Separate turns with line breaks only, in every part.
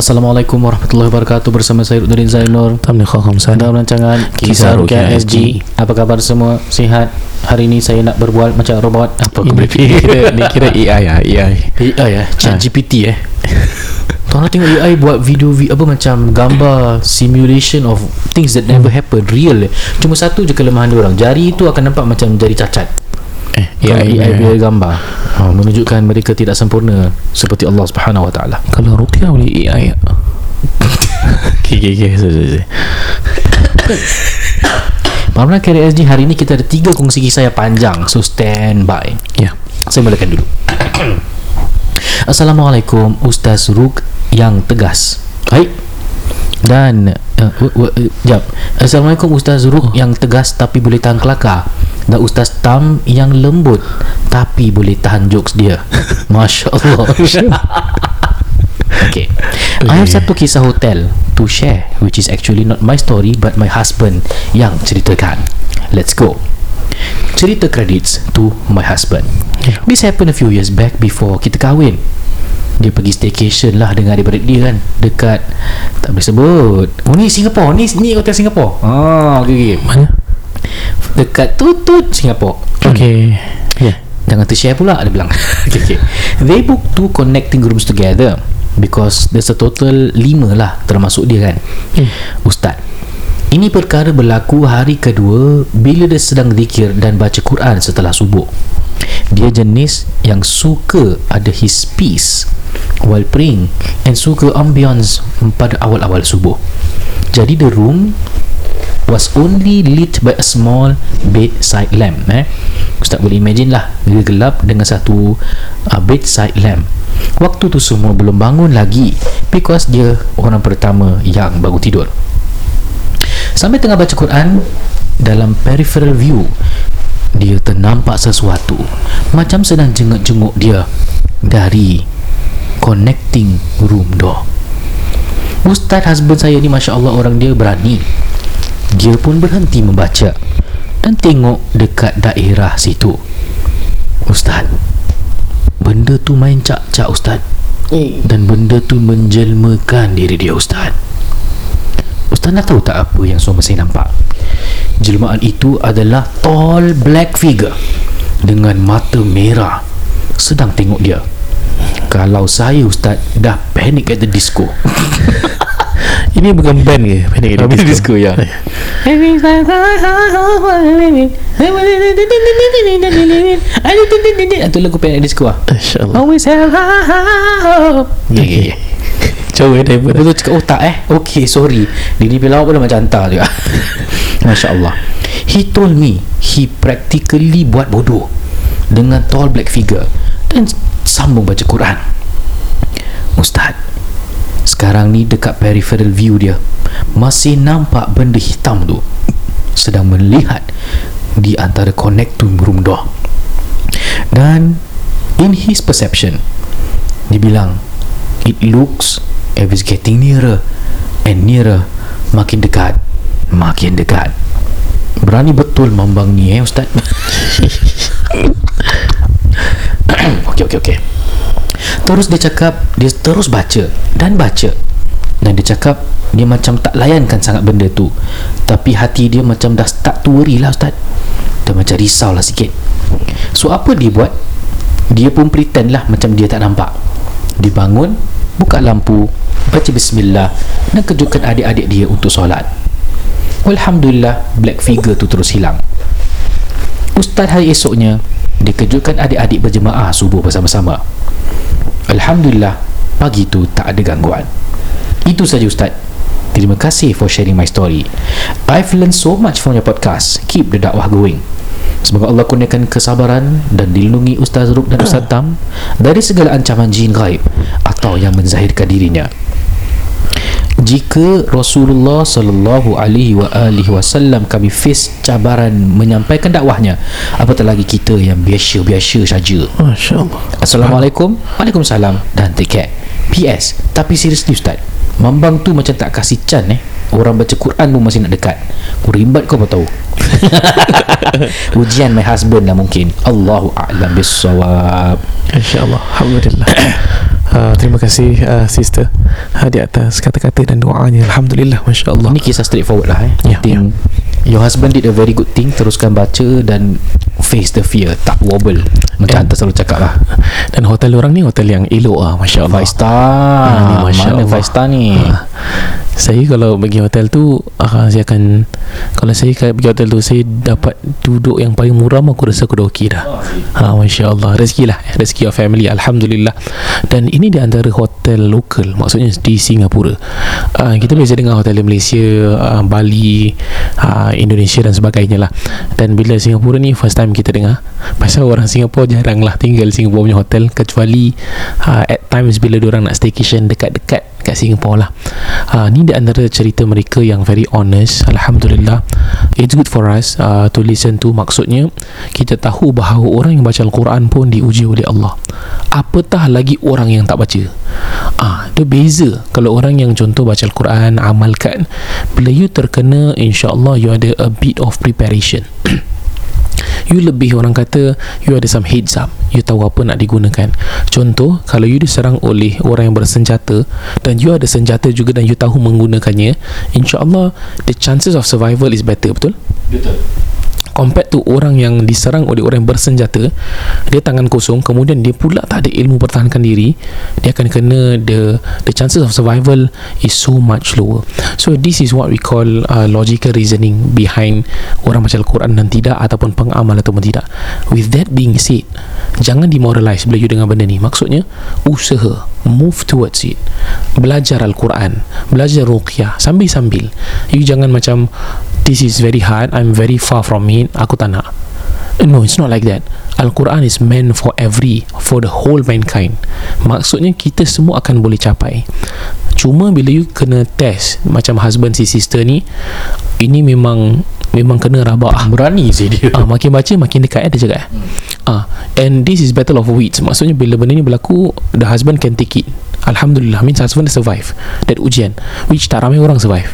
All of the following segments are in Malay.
Assalamualaikum warahmatullahi wabarakatuh Bersama saya Rudin Zainur
Tamni Khokham Sana
Dalam rancangan Kisah Rukia SG Apa khabar semua? Sihat? Hari ini saya nak berbual macam robot Apa aku boleh
kira, ni kira AI lah AI
AI ya? Chat GPT eh Tuan tengok AI buat video vi- apa macam gambar simulation of things that never happen real eh. Cuma satu je kelemahan dia orang. Jari itu akan nampak macam jari cacat.
Eh
Kalau
AI,
AI
AI
bila gambar ha, menunjukkan mereka tidak sempurna seperti Allah Subhanahu Wa Taala.
Kalau Rukia boleh AI so, so, so.
Malam Carry SG hari ini kita ada tiga kongsi kisah yang panjang. So stand by.
Ya.
Saya mulakan dulu. Assalamualaikum Ustaz Ruk yang tegas. Baik. Dan uh, w- uh, Jap. Assalamualaikum Ustaz Ruk yang tegas Tapi boleh tahan kelakar Dan Ustaz Tam yang lembut Tapi boleh tahan jokes dia. Masya Allah Okay. I have satu kisah hotel To share Which is actually not my story But my husband Yang ceritakan. Let's go. Cerita credits To my husband.
Yeah.
This happened a few years back Before kita kahwin. Dia pergi staycation lah Dengan adik-beradik dia kan Dekat Tak boleh sebut. Oh ni Singapore Ni, ni hotel Singapore. Ah, okay, okay.
Mana?
Dekat Tutut Singapore.
Okay Ya.
Jangan tershare pula Dia bilang. Okay, okay. They book two connecting rooms together Because there's a total lima lah Termasuk dia kan.
Hmm.
Ustaz Ini perkara berlaku hari kedua Bila dia sedang zikir Dan baca Quran setelah subuh. Dia jenis yang suka Ada his peace While praying And suka ambience Pada awal-awal subuh. Jadi the room was only lit by a small bedside lamp eh? Ustaz boleh imagine lah dia gelap dengan satu uh, bedside lamp. Waktu tu semua belum bangun lagi because dia orang pertama yang baru tidur. Sampai tengah baca Quran dalam peripheral view dia ternampak sesuatu. Macam sedang jenguk-jenguk dia dari connecting room door. Ustaz husband saya ni Masya Allah orang dia berani dia pun berhenti membaca dan tengok dekat daerah situ. Ustaz, benda tu main cak-cak Ustaz. Dan benda tu menjelmakan diri dia Ustaz. Ustaz nak tahu tak apa yang suami saya nampak? Jelmaan itu adalah tall black figure dengan mata merah sedang tengok dia. Kalau saya Ustaz dah panic at the disco.
Ini bukan band ke? Panic at the
disco. ya. Itu lagu Panic Disco. Lah
InsyaAllah.
Always have hope
Okay. Jauh eh daripada
Betul cakap oh tak eh? Okay sorry. Dia ni pelawak pun macam hantar juga. Masya Allah He told me He practically buat bodoh Dengan tall black figure Dan sambung baca Quran. Ustaz Sekarang ni dekat peripheral view dia Masih nampak benda hitam tu. Sedang melihat Di antara connecting room door Dan In his perception Dia bilang It looks As it's getting nearer And nearer Makin dekat Makin dekat. Berani betul mambang ni eh Ustaz? Okay okay okay Terus dia cakap Dia terus baca Dan baca. Dan dia cakap Dia macam tak layankan sangat benda tu. Tapi hati dia macam dah start to worry lah Ustaz. Dia macam risau lah sikit. So apa dia buat? Dia pun pretend lah Macam dia tak nampak. Dia bangun Buka lampu Baca bismillah Dan kejutkan adik-adik dia untuk solat. Alhamdulillah Black figure tu terus hilang. Ustaz hari esoknya Dia kejutkan adik-adik berjemaah subuh bersama-sama. Alhamdulillah Pagi tu tak ada gangguan. Itu saja Ustaz. Terima kasih for sharing my story. I've learned so much from your podcast. Keep the dakwah going. Semoga Allah kurniakan kesabaran dan dilindungi Ustaz Ruk dan Ustaz Tam dari segala ancaman jin gaib atau yang menzahirkan dirinya. Jika Rasulullah sallallahu alaihi wa alihi wasallam kami face cabaran menyampaikan dakwahnya, apatah lagi kita yang biasa-biasa saja.
Masya Allah
Assalamualaikum. Waalaikumsalam. Dan take care. PS Tapi seriously Ustaz Mambang tu macam tak kasih can eh? Orang baca Quran pun masih nak dekat. Kau rimbat kau apa tahu. Ujian my husband lah mungkin. Allahu a'lam bisawab
Masya Allah Alhamdulillah uh, Terima kasih uh, sister uh, Di atas kata-kata dan doanya. Alhamdulillah Masya Allah
Ini kisah straightforward lah eh. I think Your husband did a very good thing Teruskan baca Dan face the fear. Tak wobble. Macam
And-
Anta selalu cakap lah.
Dan hotel orang ni hotel yang elok lah Masya Allah
Five star.
Ah, ni Masya
Mana
Allah.
five star ni?
Ah, Saya kalau pergi hotel tu uh, Saya akan Kalau saya kalau pergi hotel tu Saya dapat duduk yang paling murah Aku rasa aku dah okey dah. Ha, Masya Allah Rezeki lah Rezeki of family Alhamdulillah. Dan ini di antara hotel lokal Maksudnya di Singapura. Uh, Kita biasa dengar hotel di Malaysia uh, Bali uh, Indonesia dan sebagainya lah. Dan bila Singapura ni First time kita dengar Pasal orang Singapura jarang lah Tinggal Singapura punya hotel Kecuali uh, At times bila orang nak staycation Dekat-dekat kat Singapura lah. Uh, Ni di antara cerita mereka yang very honest Alhamdulillah. It's good for us uh, to listen to. Maksudnya Kita tahu bahawa orang yang baca Al-Quran pun diuji oleh Allah. Apatah lagi orang yang tak baca? Ah, Itu beza. Kalau orang yang contoh baca Al-Quran Amalkan Bila you terkena InsyaAllah you ada a bit of preparation You lebih orang kata You ada some heads up. You tahu apa nak digunakan. Contoh Kalau you diserang oleh Orang yang bersenjata Dan you ada senjata juga Dan you tahu menggunakannya InsyaAllah The chances of survival is better Betul?
Betul
Compared to orang yang diserang oleh orang yang bersenjata Dia tangan kosong Kemudian dia pula tak ada ilmu pertahankan diri Dia akan kena The the chances of survival Is so much lower. So this is what we call uh, Logical reasoning Behind Orang baca Al-Quran dan tidak Ataupun pengamal ataupun tidak. With that being said Jangan demoralize Bila you dengar benda ni. Maksudnya Usaha Move towards it Belajar Al-Quran Belajar Ruqyah Sambil-sambil You jangan macam This is very hard I'm very far from it Aku tak nak No, it's not like that. Al-Quran is meant for every, for the whole mankind. Maksudnya kita semua akan boleh capai. Cuma bila you kena test macam husband si sister ni, ini memang memang kena rabak.
Berani sih dia
Ah, makin baca makin dekat eh, dia cakap. eh. Ah, and this is battle of wits. Maksudnya bila benda ni berlaku, the husband can take it. Alhamdulillah, means husband survive that ujian, which tak ramai orang survive.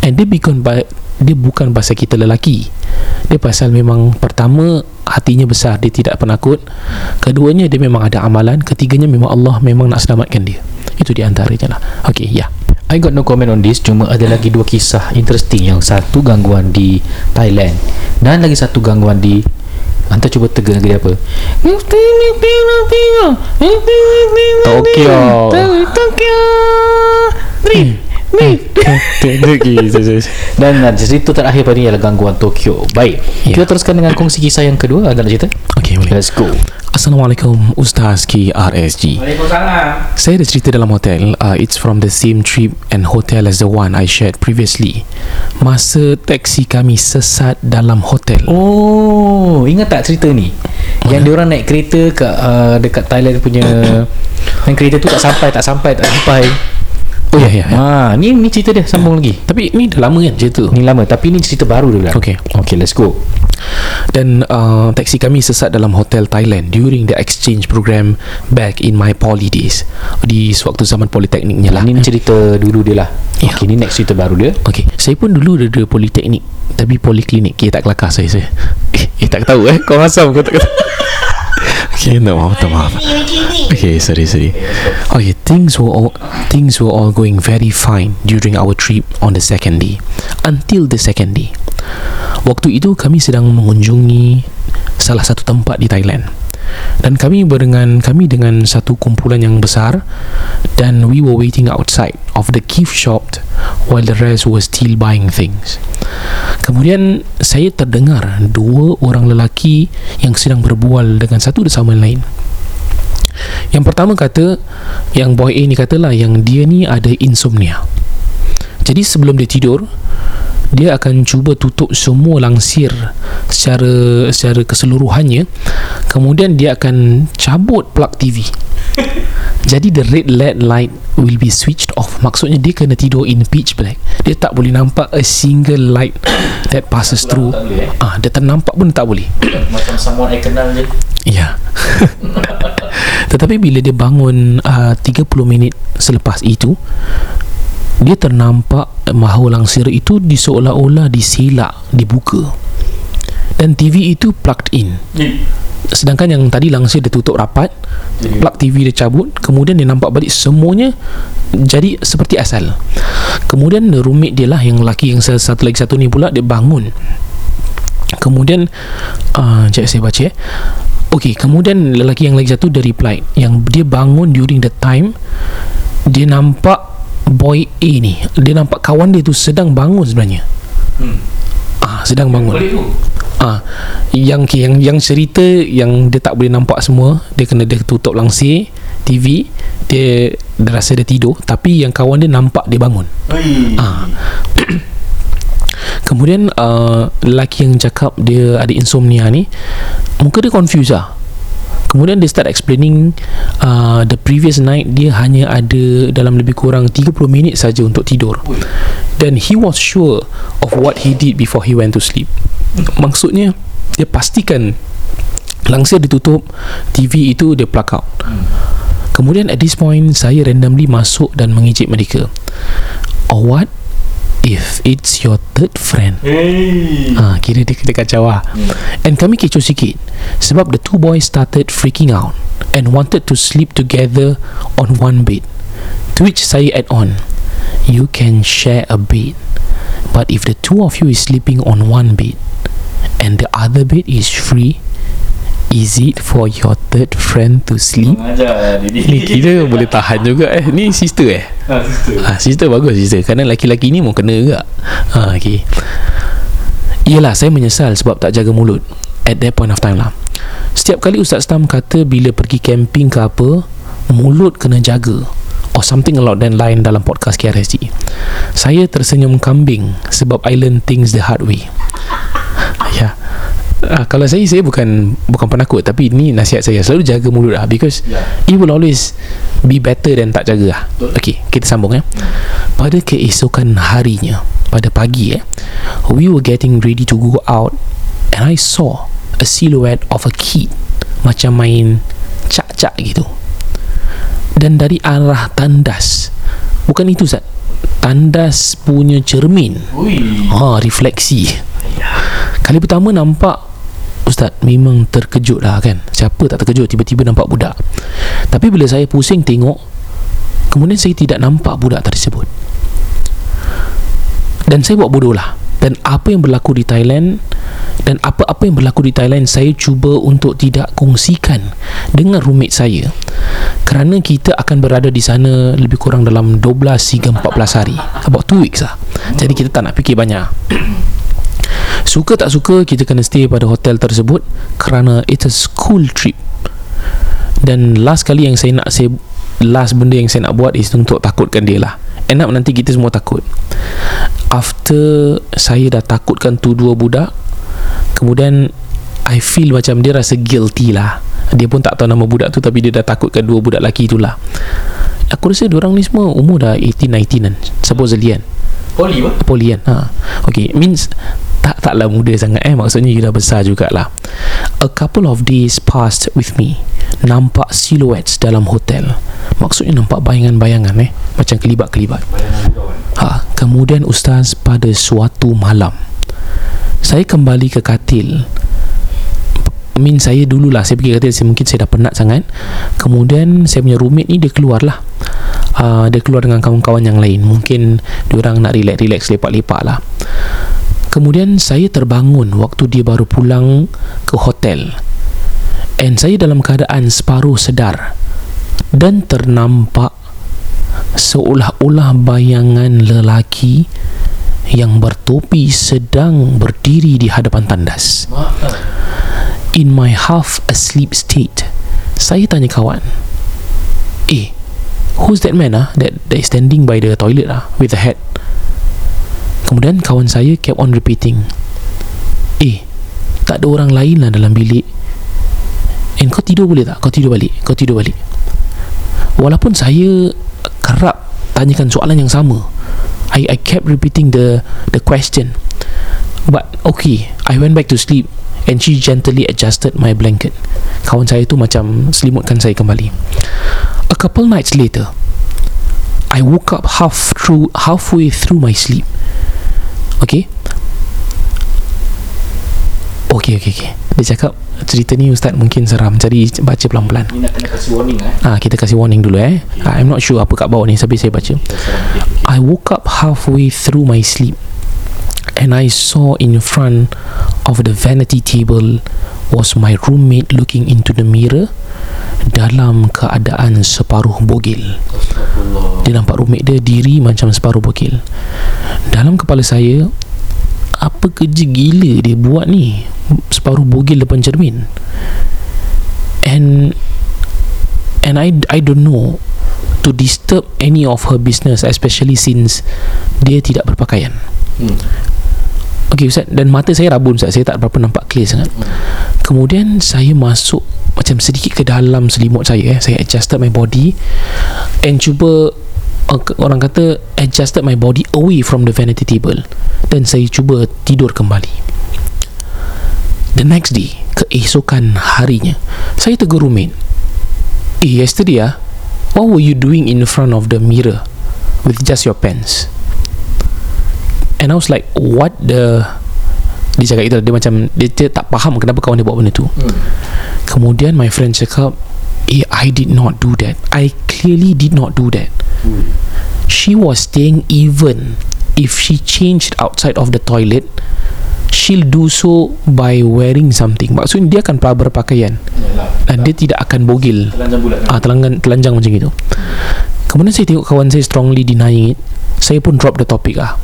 And dia bukan ba- dia bukan pasal kita lelaki. Dia pasal memang pertama hatinya besar, dia tidak penakut. Keduanya dia memang ada amalan, ketiganya memang Allah memang nak selamatkan dia. Itu di antaranya lah. Okay, ya. Yeah.
I got no comment on this Cuma ada lagi dua kisah interesting Yang satu gangguan di Thailand Dan lagi satu gangguan di Anta cuba tega negeri apa
Tokyo.
Tokyo Dan uh, cerita terakhir pada ni Ialah gangguan Tokyo Baik
Ya.
Kita teruskan dengan kongsi kisah yang kedua Ada nak cerita?
Okay, boleh.
Let's go
Assalamualaikum Ustaz Ki RSG.
Waalaikumsalam
Saya ada cerita dalam hotel uh, It's from the same trip and hotel as the one I shared previously Masa taksi kami sesat dalam hotel
Oh, ingat tak cerita ni? Yang dia orang naik kereta kat uh, dekat Thailand punya yang kereta tu tak sampai, tak sampai, tak sampai.
Oh ya ya, ya.
Ha, ni ni cerita dia sambung lagi.
Tapi ni dah lama kan cerita tu
Ni lama tapi ni cerita baru dia bilang.
Okay.
Okay, let's go.
Dan uh, taksi kami sesat dalam hotel Thailand During the exchange program Back in my poly days Di sewaktu zaman politekniknya lah
Ni ni cerita dulu dia lah.
Ya.
Okay, ni next cerita baru dia.
Okay Saya pun dulu ada, ada politeknik Tapi poliklinik Okay tak kelakar saya, saya. Eh, eh tak tahu eh Kau asam kau tak kata Okay no maaf tak maaf Okay sorry sorry. Okay things were all Things were all going very fine During our trip On the second day Until the second day. Waktu itu kami sedang mengunjungi Salah satu tempat di Thailand dan kami berdengan kami dengan satu kumpulan yang besar dan we were waiting outside of the gift shop while the rest were still buying things. Kemudian saya terdengar dua orang lelaki yang sedang berbual dengan satu sama lain. Yang pertama kata yang boy A ni katalah yang dia ni ada insomnia. Jadi sebelum dia tidur dia akan cuba tutup semua langsir secara secara keseluruhannya. Kemudian dia akan cabut plug TV jadi the red LED light will be switched off. Maksudnya dia kena tidur in pitch black. Dia tak boleh nampak a single light that passes through.
tak boleh, eh?
ah dia ternampak pun tak boleh.
Macam someone I kenal je.
Ya. Tetapi bila dia bangun uh, 30 minit selepas itu, dia ternampak mahu langsir itu di seolah-olah diselak, dibuka. Dan TV itu plugged in. Sedangkan yang tadi langsir dia tutup rapat, plug TV dia cabut, kemudian dia nampak balik semuanya jadi seperti asal. Kemudian roommate dia lah yang lelaki yang sa- satu lagi satu ni pula dia bangun. Kemudian uh, Sekejap saya baca eh Okey, kemudian lelaki yang lagi satu dia reply yang dia bangun during the time dia nampak boy A ni. Dia nampak kawan dia tu sedang bangun sebenarnya.
hmm.
Ah, sedang bangun.
Boleh tu
Ah, yang yang yang cerita yang dia tak boleh nampak semua, dia kena dia tutup langsir TV, dia dia rasa dia tidur, tapi yang kawan dia nampak dia bangun.
Ui.
Ah. Kemudian uh, lelaki yang cakap dia ada insomnia ni Muka dia confused lah Kemudian dia start explaining uh, The previous night dia hanya ada dalam lebih kurang 30 minit saja untuk tidur. Dan he was sure of what he did before he went to sleep. Maksudnya dia pastikan Langsir ditutup TV itu dia plug out. Kemudian at this point Saya randomly masuk dan mengejek mereka. Or what If it's your third friend.
Hey.
Ha, kira dia kena kacau lah And kami kecoh sikit Sebab the two boys started freaking out And wanted to sleep together On one bed To which saya add on You can share a bed But if the two of you is sleeping on one bed And the other bed is free Is it for your third friend to sleep?
Mengajar dia
Ni kira boleh tahan juga eh. Ni sister eh?
Ah, sister.
Ah, sister bagus sister. Kerana laki-laki ni mau kena juga. Ah, okay. Yelah saya menyesal sebab tak jaga mulut At that point of time lah. Setiap kali Ustaz Tam kata Bila pergi camping ke apa Mulut kena jaga Or something along that line dalam podcast KRSG Saya tersenyum kambing Sebab I learn things the hard way. Ya Ah, kalau saya saya bukan bukan penakut tapi ni nasihat saya selalu jaga mulut lah because
Ya.
it will always be better than tak jaga lah. Okey, kita sambung eh. Pada keesokan harinya, pada pagi eh, we were getting ready to go out and I saw a silhouette of a kid macam main cak-cak gitu. Dan dari arah tandas. Bukan itu Zat. Tandas punya cermin.
Ui.
Ha, refleksi. Kali pertama nampak Ustaz memang terkejut lah kan? Siapa tak terkejut? Tiba-tiba nampak budak. Tapi bila saya pusing tengok Kemudian saya tidak nampak budak tersebut. Dan saya buat bodoh lah. Dan apa yang berlaku di Thailand Dan apa-apa yang berlaku di Thailand Saya cuba untuk tidak kongsikan Dengan roommate saya. Kerana kita akan berada di sana Lebih kurang dalam 12 hingga 14 hari. About 2 weeks lah. Jadi kita tak nak fikir banyak Suka tak suka kita kena stay pada hotel tersebut kerana it's a school trip. Dan last kali yang saya nak saya last benda yang saya nak buat is untuk takutkan dia lah. End up nanti kita semua takut. After saya dah takutkan tu dua budak, kemudian I feel macam dia rasa guilty lah. Dia pun tak tahu nama budak tu tapi dia dah takutkan dua budak lelaki tu lah. Aku rasa orang ni semua umur dah 18-19 kan Supposedly kan
Poli apa?
Poli kan ha. Okay Means Tak taklah muda sangat eh. Maksudnya dia dah besar jugalah. A couple of days passed with me. Nampak silhouettes dalam hotel. Maksudnya nampak bayangan-bayangan eh. Macam kelibat-kelibat. Ha. Kemudian Ustaz pada suatu malam Saya kembali ke katil. I mean saya dululah Saya pergi katil Mungkin saya dah penat sangat. Kemudian Saya punya roommate ni Dia keluar lah uh, Dia keluar dengan kawan-kawan yang lain. Mungkin Diorang nak relax-relax Lepak-lepak lah Kemudian saya terbangun Waktu dia baru pulang Ke hotel And saya dalam keadaan Separuh sedar Dan ternampak Seolah-olah bayangan lelaki Yang bertopi sedang berdiri di hadapan tandas. In my half asleep state Saya tanya kawan Eh Who's that man ah that, that is standing by the toilet ah With a hat kemudian kawan saya kept on repeating eh tak ada orang lain lah dalam bilik. And kau tidur boleh tak? Kau tidur balik kau tidur balik. Walaupun saya kerap tanyakan soalan yang sama I, I kept repeating the the question. But okay I went back to sleep and she gently adjusted my blanket. Kawan saya tu macam selimutkan saya kembali. A couple nights later I woke up half through halfway through my sleep okay okay okay okay dia cakap cerita ni ustaz mungkin seram jadi baca pelan-pelan
Ni nak kena kasih warning eh.
Ah, kita kasih warning dulu eh. Ah, I'm not sure apa kat bawah ni tapi saya baca. I woke up halfway through my sleep and I saw in front of the vanity table was my roommate looking into the mirror dalam keadaan separuh bogil. Dia nampak roommate dia diri macam separuh bogil. Dalam kepala saya apa kerja gila dia buat ni separuh bogil depan cermin and and I I don't know to disturb any of her business especially since dia tidak berpakaian.
Hmm.
Okey Ustaz dan mata saya rabun Ustaz saya tak berapa nampak clear sangat. Kemudian saya masuk macam sedikit ke dalam selimut saya eh. Saya adjusted my body and cuba orang kata adjusted my body away from the vanity table dan saya cuba tidur kembali. The next day, keesokan harinya, saya tegur roommate. Eh, yesterday ah, what were you doing in front of the mirror with just your pants? And I was like, what the... Dia cakap itu, dia macam, dia, dia tak faham kenapa kawan dia buat benda tu.
Hmm.
Kemudian my friend cakap, eh, I did not do that. I clearly did not do that. She was staying even if she changed outside of the toilet, she'll do so by wearing something. Maksudnya dia akan berpakaian
Yalah.
dan dia tidak akan bogil
Telanjang bulat.
ah, telanjang, telanjang macam itu kemudian saya tengok kawan saya strongly denying it saya pun drop the topic ah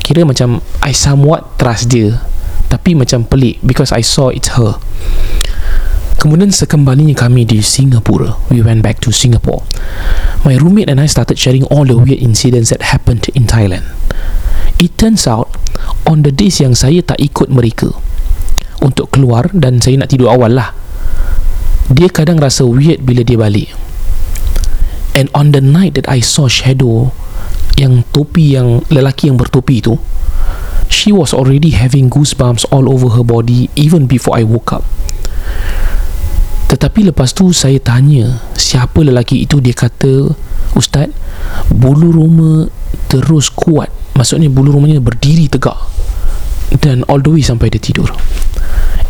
kira macam I somewhat trust dia tapi macam pelik because I saw it's her kemudian sekembalinya kami di Singapura. We went back to Singapore. My roommate and I started sharing all the weird incidents that happened in Thailand. It turns out on the days yang saya tak ikut mereka untuk keluar dan saya nak tidur awal lah dia kadang rasa weird bila dia balik. And on the night that I saw shadow yang topi yang lelaki yang bertopi tu she was already having goosebumps all over her body even before I woke up tetapi lepas tu saya tanya siapa lelaki itu? Dia kata ustaz bulu roma terus kuat. Maksudnya bulu romanya berdiri tegak dan all the way sampai dia tidur.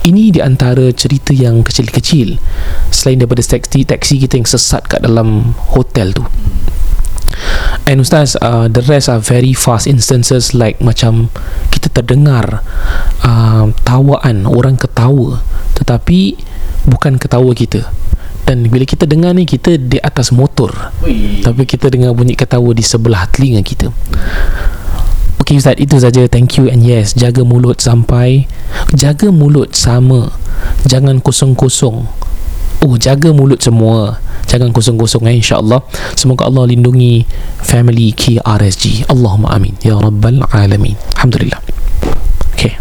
Ini di antara cerita yang kecil-kecil. Selain daripada taksi taksi kita yang sesat kat dalam hotel tu and ustaz uh, the rest are very fast instances like macam kita terdengar uh, tawaan orang ketawa. Tetapi bukan ketawa kita. Dan bila kita dengar ni kita di atas motor.
Ui.
tapi kita dengar bunyi ketawa di sebelah telinga kita. Okay Ustaz itu saja. Thank you and yes Jaga mulut sampai Jaga mulut sama. Jangan kosong-kosong Oh jaga mulut semua Jangan kosong-kosong eh InsyaAllah Semoga Allah lindungi Family KRSG Allahumma amin Ya Rabbal Alamin Alhamdulillah Okay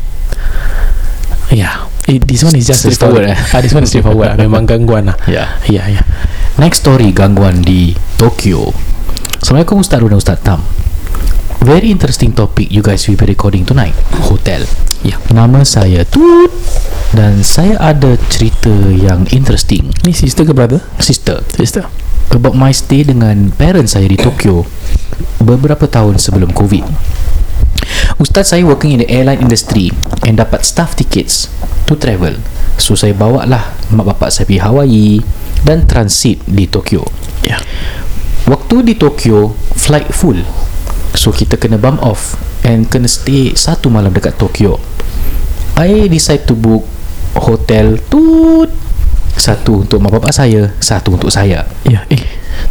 Yeah eh, This one is just
Straightforward,
story.
eh?
ah, This one is straightforward lah. Memang gangguan lah
Ya.
Ya ya
Next story gangguan di Tokyo. Assalamualaikum Ustaz Runa Ustaz Tam. Very interesting topic you guys will be recording tonight. Hotel.
Ya
Nama saya Tut dan saya ada cerita yang interesting.
Ni sister ke brother?
Sister,
Sister
about my stay dengan parents saya di Tokyo beberapa tahun sebelum COVID. Ustaz saya working in the airline industry and dapat staff tickets to travel. So saya bawa lah mak bapak saya pergi Hawaii dan transit di Tokyo.
Ya
Waktu di Tokyo, flight full. So kita kena bump off and kena stay satu malam dekat Tokyo. I decide to book hotel tut satu untuk mak bapak saya, satu untuk saya.
Ya eh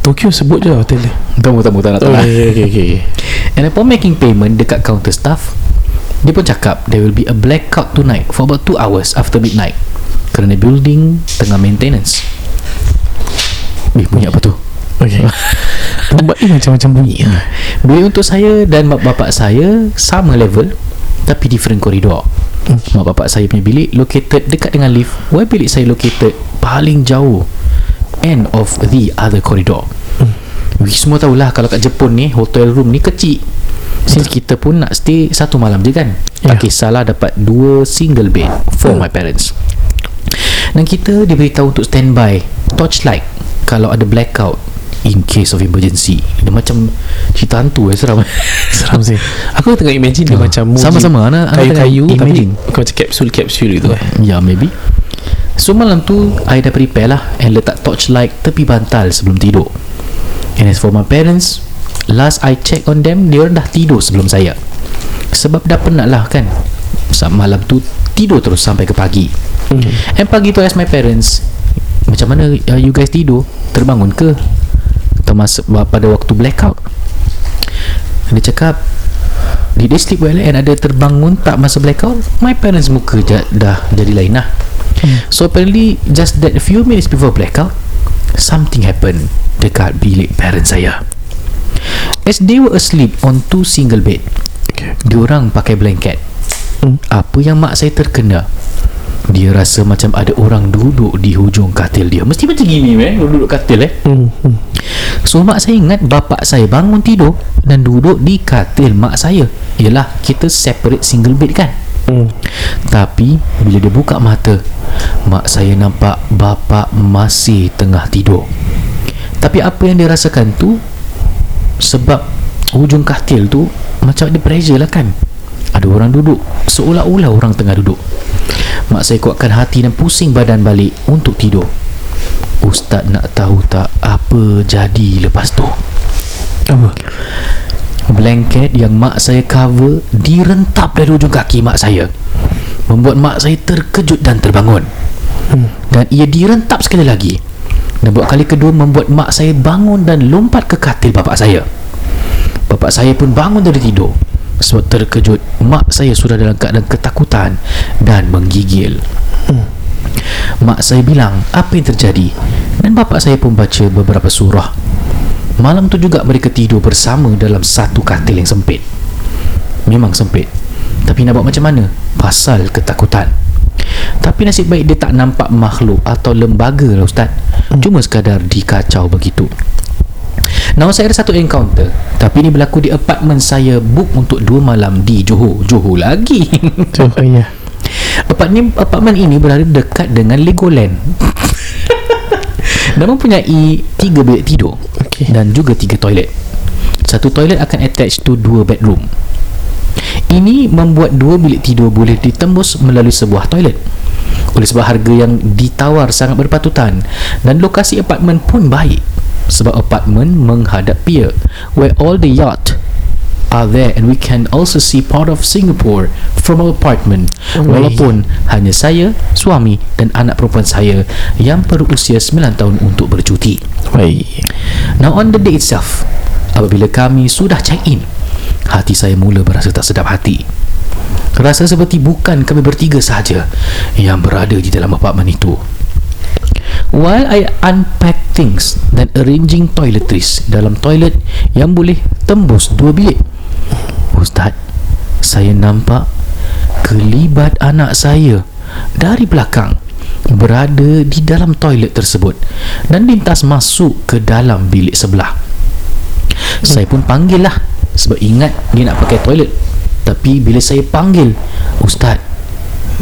Tokyo sebut je hotel dia
Tamu-tamu tak nak tahu.
Oh,
lah.
okay, okay, okay.
And upon making payment dekat counter staff, dia pun cakap there will be a blackout tonight for about 2 hours after midnight kerana building tengah maintenance. Eh, bunyi apa tu?
Okay. Lambat ni macam-macam bunyi lah.
Bilik untuk saya dan mak bapak saya sama level tapi different koridor. Mak bapak saya punya bilik located dekat dengan lift, while bilik saya located paling jauh end of the other corridor. We semua tahulah kalau kat Jepun ni hotel room ni kecil. Since kita pun nak stay satu malam je kan. Tak
Ya.
kisahlah dapat dua single bed for my parents. Dan kita diberitahu untuk standby torchlight kalau ada blackout in case of emergency. Dia macam cerita hantu eh seram.
Seram sih Aku tengah imagine dia
Ah.
macam
Sama-sama, anak- anak
Kayu-kayu
tengah
Tapi
imagine.
Macam kapsul-kapsul gitu eh
Ya maybe So malam tu I dah prepare lah And letak torchlight Tepi bantal sebelum tidur And as for my parents Last I check on them Dia dah tidur sebelum saya Sebab dah penat lah kan Malam tu Tidur terus sampai ke pagi
hmm.
And pagi tu ask my parents Macam mana uh, you guys tidur Terbangun ke Uh, pada waktu blackout Dia cakap Did they sleep well and ada terbangun tak masa blackout? My parents muka ja, dah jadi lain lah. So apparently just that a few minutes before blackout, something happened dekat bilik parents saya. As they were asleep on two single bed,
okay.
diorang pakai blanket.
Hmm.
Apa yang mak saya terkena? Dia rasa macam ada orang duduk di hujung katil dia. Mesti macam gini eh, duduk katil eh.
Hmm. Hmm.
So mak saya ingat bapak saya bangun tidur dan duduk di katil mak saya. Yalah kita separate single bed kan.
Hmm.
Tapi bila dia buka mata, mak saya nampak bapak masih tengah tidur. Tapi apa yang dia rasakan tu sebab hujung katil tu macam ada pressure lah kan. Ada orang duduk seolah-olah orang tengah duduk. Mak saya kuatkan hati dan pusing badan balik untuk tidur. Ustaz nak tahu tak apa jadi lepas tu?
Apa?
Blanket yang mak saya cover direntap dari ujung kaki mak saya. Membuat mak saya terkejut dan terbangun.
Hmm.
Dan ia direntap sekali lagi. Dan buat kali kedua membuat mak saya bangun dan lompat ke katil bapak saya. Bapak saya pun bangun dari tidur. Sebab terkejut, mak saya sudah dalam keadaan ketakutan dan menggigil. Mak saya bilang apa yang terjadi dan bapak saya pun baca beberapa surah. Malam tu juga mereka tidur bersama dalam satu katil yang sempit. Memang sempit. Tapi nak buat macam mana? Pasal ketakutan. Tapi nasib baik dia tak nampak makhluk atau lembaga lah Ustaz. Cuma sekadar dikacau begitu. Nama saya ada satu encounter Tapi ini berlaku di apartmen saya Book untuk dua malam di Johor. Johor lagi.
Uh, ya.
Apartmen, apartmen ini berada dekat dengan Legoland. Dan mempunyai tiga bilik tidur
Okey.
Dan juga tiga toilet. Satu toilet akan attach to dua bedroom. Ini membuat dua bilik tidur boleh ditembus melalui sebuah toilet. Oleh sebab harga yang ditawar sangat berpatutan Dan lokasi apartmen pun baik Sebab apartmen menghadap pier Where all the yacht are there and we can also see part of Singapore from our apartment walaupun hanya saya, suami dan anak perempuan saya yang berusia 9 tahun untuk bercuti.
Baik.
Now on the day itself, apabila kami sudah check in, hati saya mula berasa tak sedap hati. Rasa seperti bukan kami bertiga sahaja yang berada di dalam apartmen itu. While I unpack things dan arranging toiletries dalam toilet yang boleh tembus dua bilik, Ustaz, saya nampak kelibat anak saya dari belakang berada di dalam toilet tersebut dan lintas masuk ke dalam bilik sebelah. Saya pun panggil lah sebab ingat dia nak pakai toilet. Tapi bila saya panggil, Ustaz,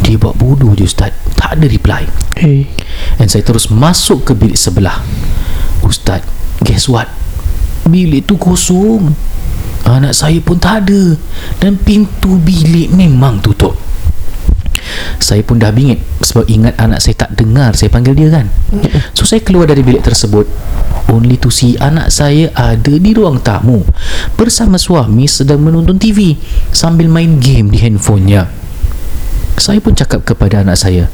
dia buat bodoh je Ustaz. Tak ada reply.
Hey.
Dan saya terus masuk ke bilik sebelah. Ustaz Guess what? Bilik tu kosong. Anak saya pun tak ada. Dan pintu bilik memang tutup. Saya pun dah bingit Sebab ingat anak saya tak dengar Saya panggil dia kan? So saya keluar dari bilik tersebut. Only to see anak saya ada di ruang tamu Bersama suami sedang menonton TV Sambil main game di handphonenya Saya pun cakap kepada anak saya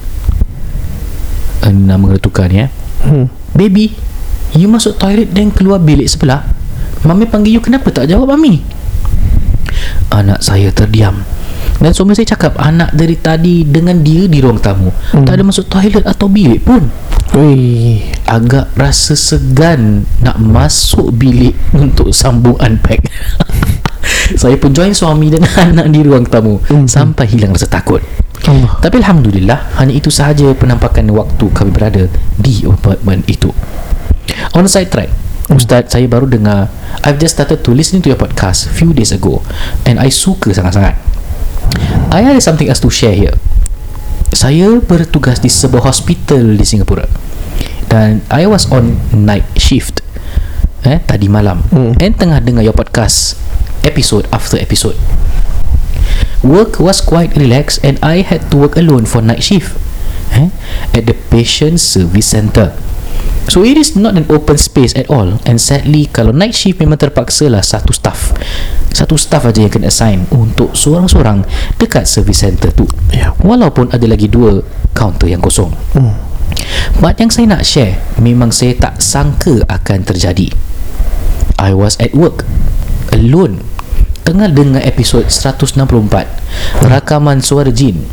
uh, nama ketukan ya.
Hmm.
Baby, you masuk toilet dan keluar bilik sebelah. Mami panggil you kenapa tak jawab mami? Anak saya terdiam Dan suami saya cakap Anak dari tadi Dengan dia di ruang tamu hmm. Tak ada masuk toilet atau bilik pun
Ui.
Agak rasa segan Nak masuk bilik Untuk sambung unpack Saya pun join suami dan anak di ruang tamu. Hmm. Sampai hilang rasa takut.
Allah.
Tapi Alhamdulillah Hanya itu sahaja penampakan waktu kami berada Di apartment itu. On side track. Ustaz saya baru dengar I've just started to listening to your podcast Few days ago And I suka sangat-sangat. I ada something else to share here. Saya bertugas di sebuah hospital di Singapura Dan I was on night shift Eh, tadi malam.
Hmm.
And tengah dengar your podcast Episode after episode. Work was quite relaxed And I had to work alone for night shift eh, At the patient service center. So it is not an open space at all And sadly Kalau night shift memang terpaksa lah Satu staff. Satu staff aja yang kena assign Untuk seorang-seorang Dekat service center tu.
Ya.
Walaupun ada lagi dua Counter yang kosong.
Hmm.
But yang saya nak share Memang saya tak sangka akan terjadi. I was at work Alone Tengah dengar episod 164 Rakaman suara jin.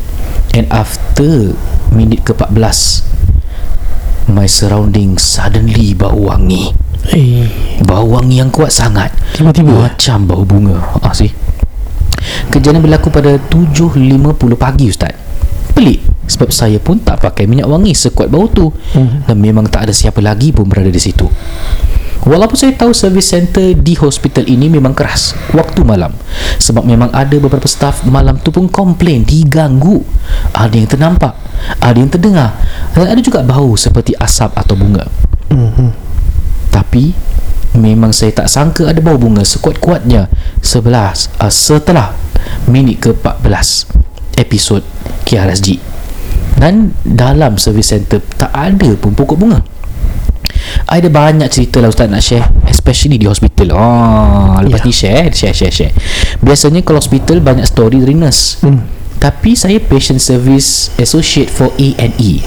And after Minit ke-14 My surrounding suddenly bau wangi.
Eh.
Bau wangi yang kuat sangat.
Tiba-tiba?
Macam bau bunga. Ah sih Kejadian berlaku pada 7.50 pagi Ustaz. Pelik. Sebab saya pun tak pakai minyak wangi sekuat bau tu.
Hmm.
Dan memang tak ada siapa lagi pun berada di situ Walaupun saya tahu service center di hospital ini memang keras Waktu malam. Sebab memang ada beberapa staf malam tu pun komplain Diganggu. Ada yang ternampak Ada yang terdengar Dan ada juga bau seperti asap atau bunga.
Hmm.
tapi memang saya tak sangka ada bau bunga sekuat-kuatnya sebelah uh, setelah minit ke-14 episod KRSG dan dalam service center tak ada pun pokok bunga ada banyak cerita lah Ustaz nak share Especially di hospital oh, Lepas
Ya.
ni share Share share share Biasanya kalau hospital Banyak story dari nurse
Hmm.
Tapi saya patient service Associate for A&E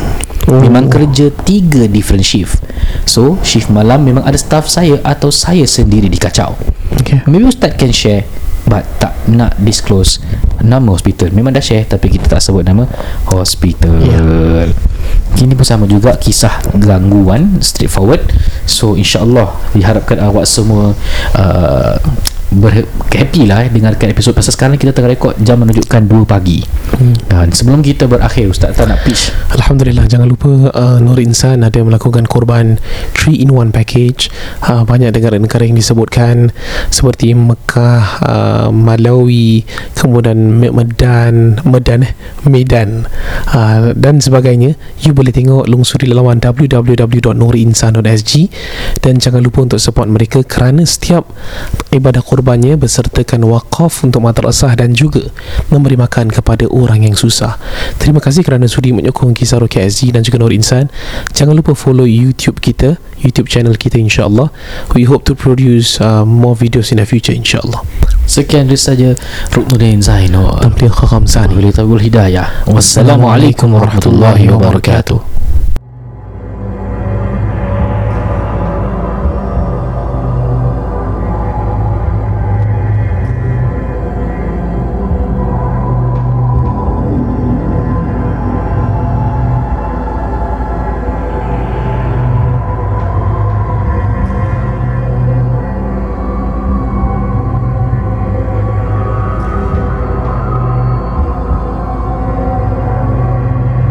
Oh.
Memang kerja tiga different shift So shift malam memang ada staff saya Atau saya sendiri dikacau
Okay.
Maybe Ustaz can share But tak nak disclose Nama hospital Memang dah share Tapi kita tak sebut nama Hospital yeah. Ini pun sama juga Kisah gangguan Straightforward. So insyaAllah Diharapkan awak semua uh, ber- Happy lah eh, Dengarkan episod. Pasal sekarang kita tengah rekod Jam menunjukkan 2 pagi. Hmm. Dan sebelum kita berakhir Ustaz tak nak pitch?
Alhamdulillah. Jangan lupa uh, Nur Insan ada melakukan korban 3 in 1 package. Uh, banyak negara-negara yang disebutkan seperti Mekah uh, Malawi kemudian Me- Medan Medan eh Medan. Uh, dan sebagainya. You boleh tengok lungsuri laman www.nurinsan.sg dan jangan lupa untuk support mereka kerana setiap ibadah korbannya bersertakan wakaf untuk madrasah dan juga memberi makan kepada orang yang susah. Terima kasih kerana sudi menyokong kisah Rokia SG dan juga Nur Insan. Jangan lupa follow YouTube kita YouTube channel kita insyaAllah. We hope to produce uh, more videos in the future insyaAllah.
Sekian dari saja Ruknuddin Zainul
Tampil Khakam Sani.
Wal hidayah. Wassalamualaikum warahmatullahi wabarakatuh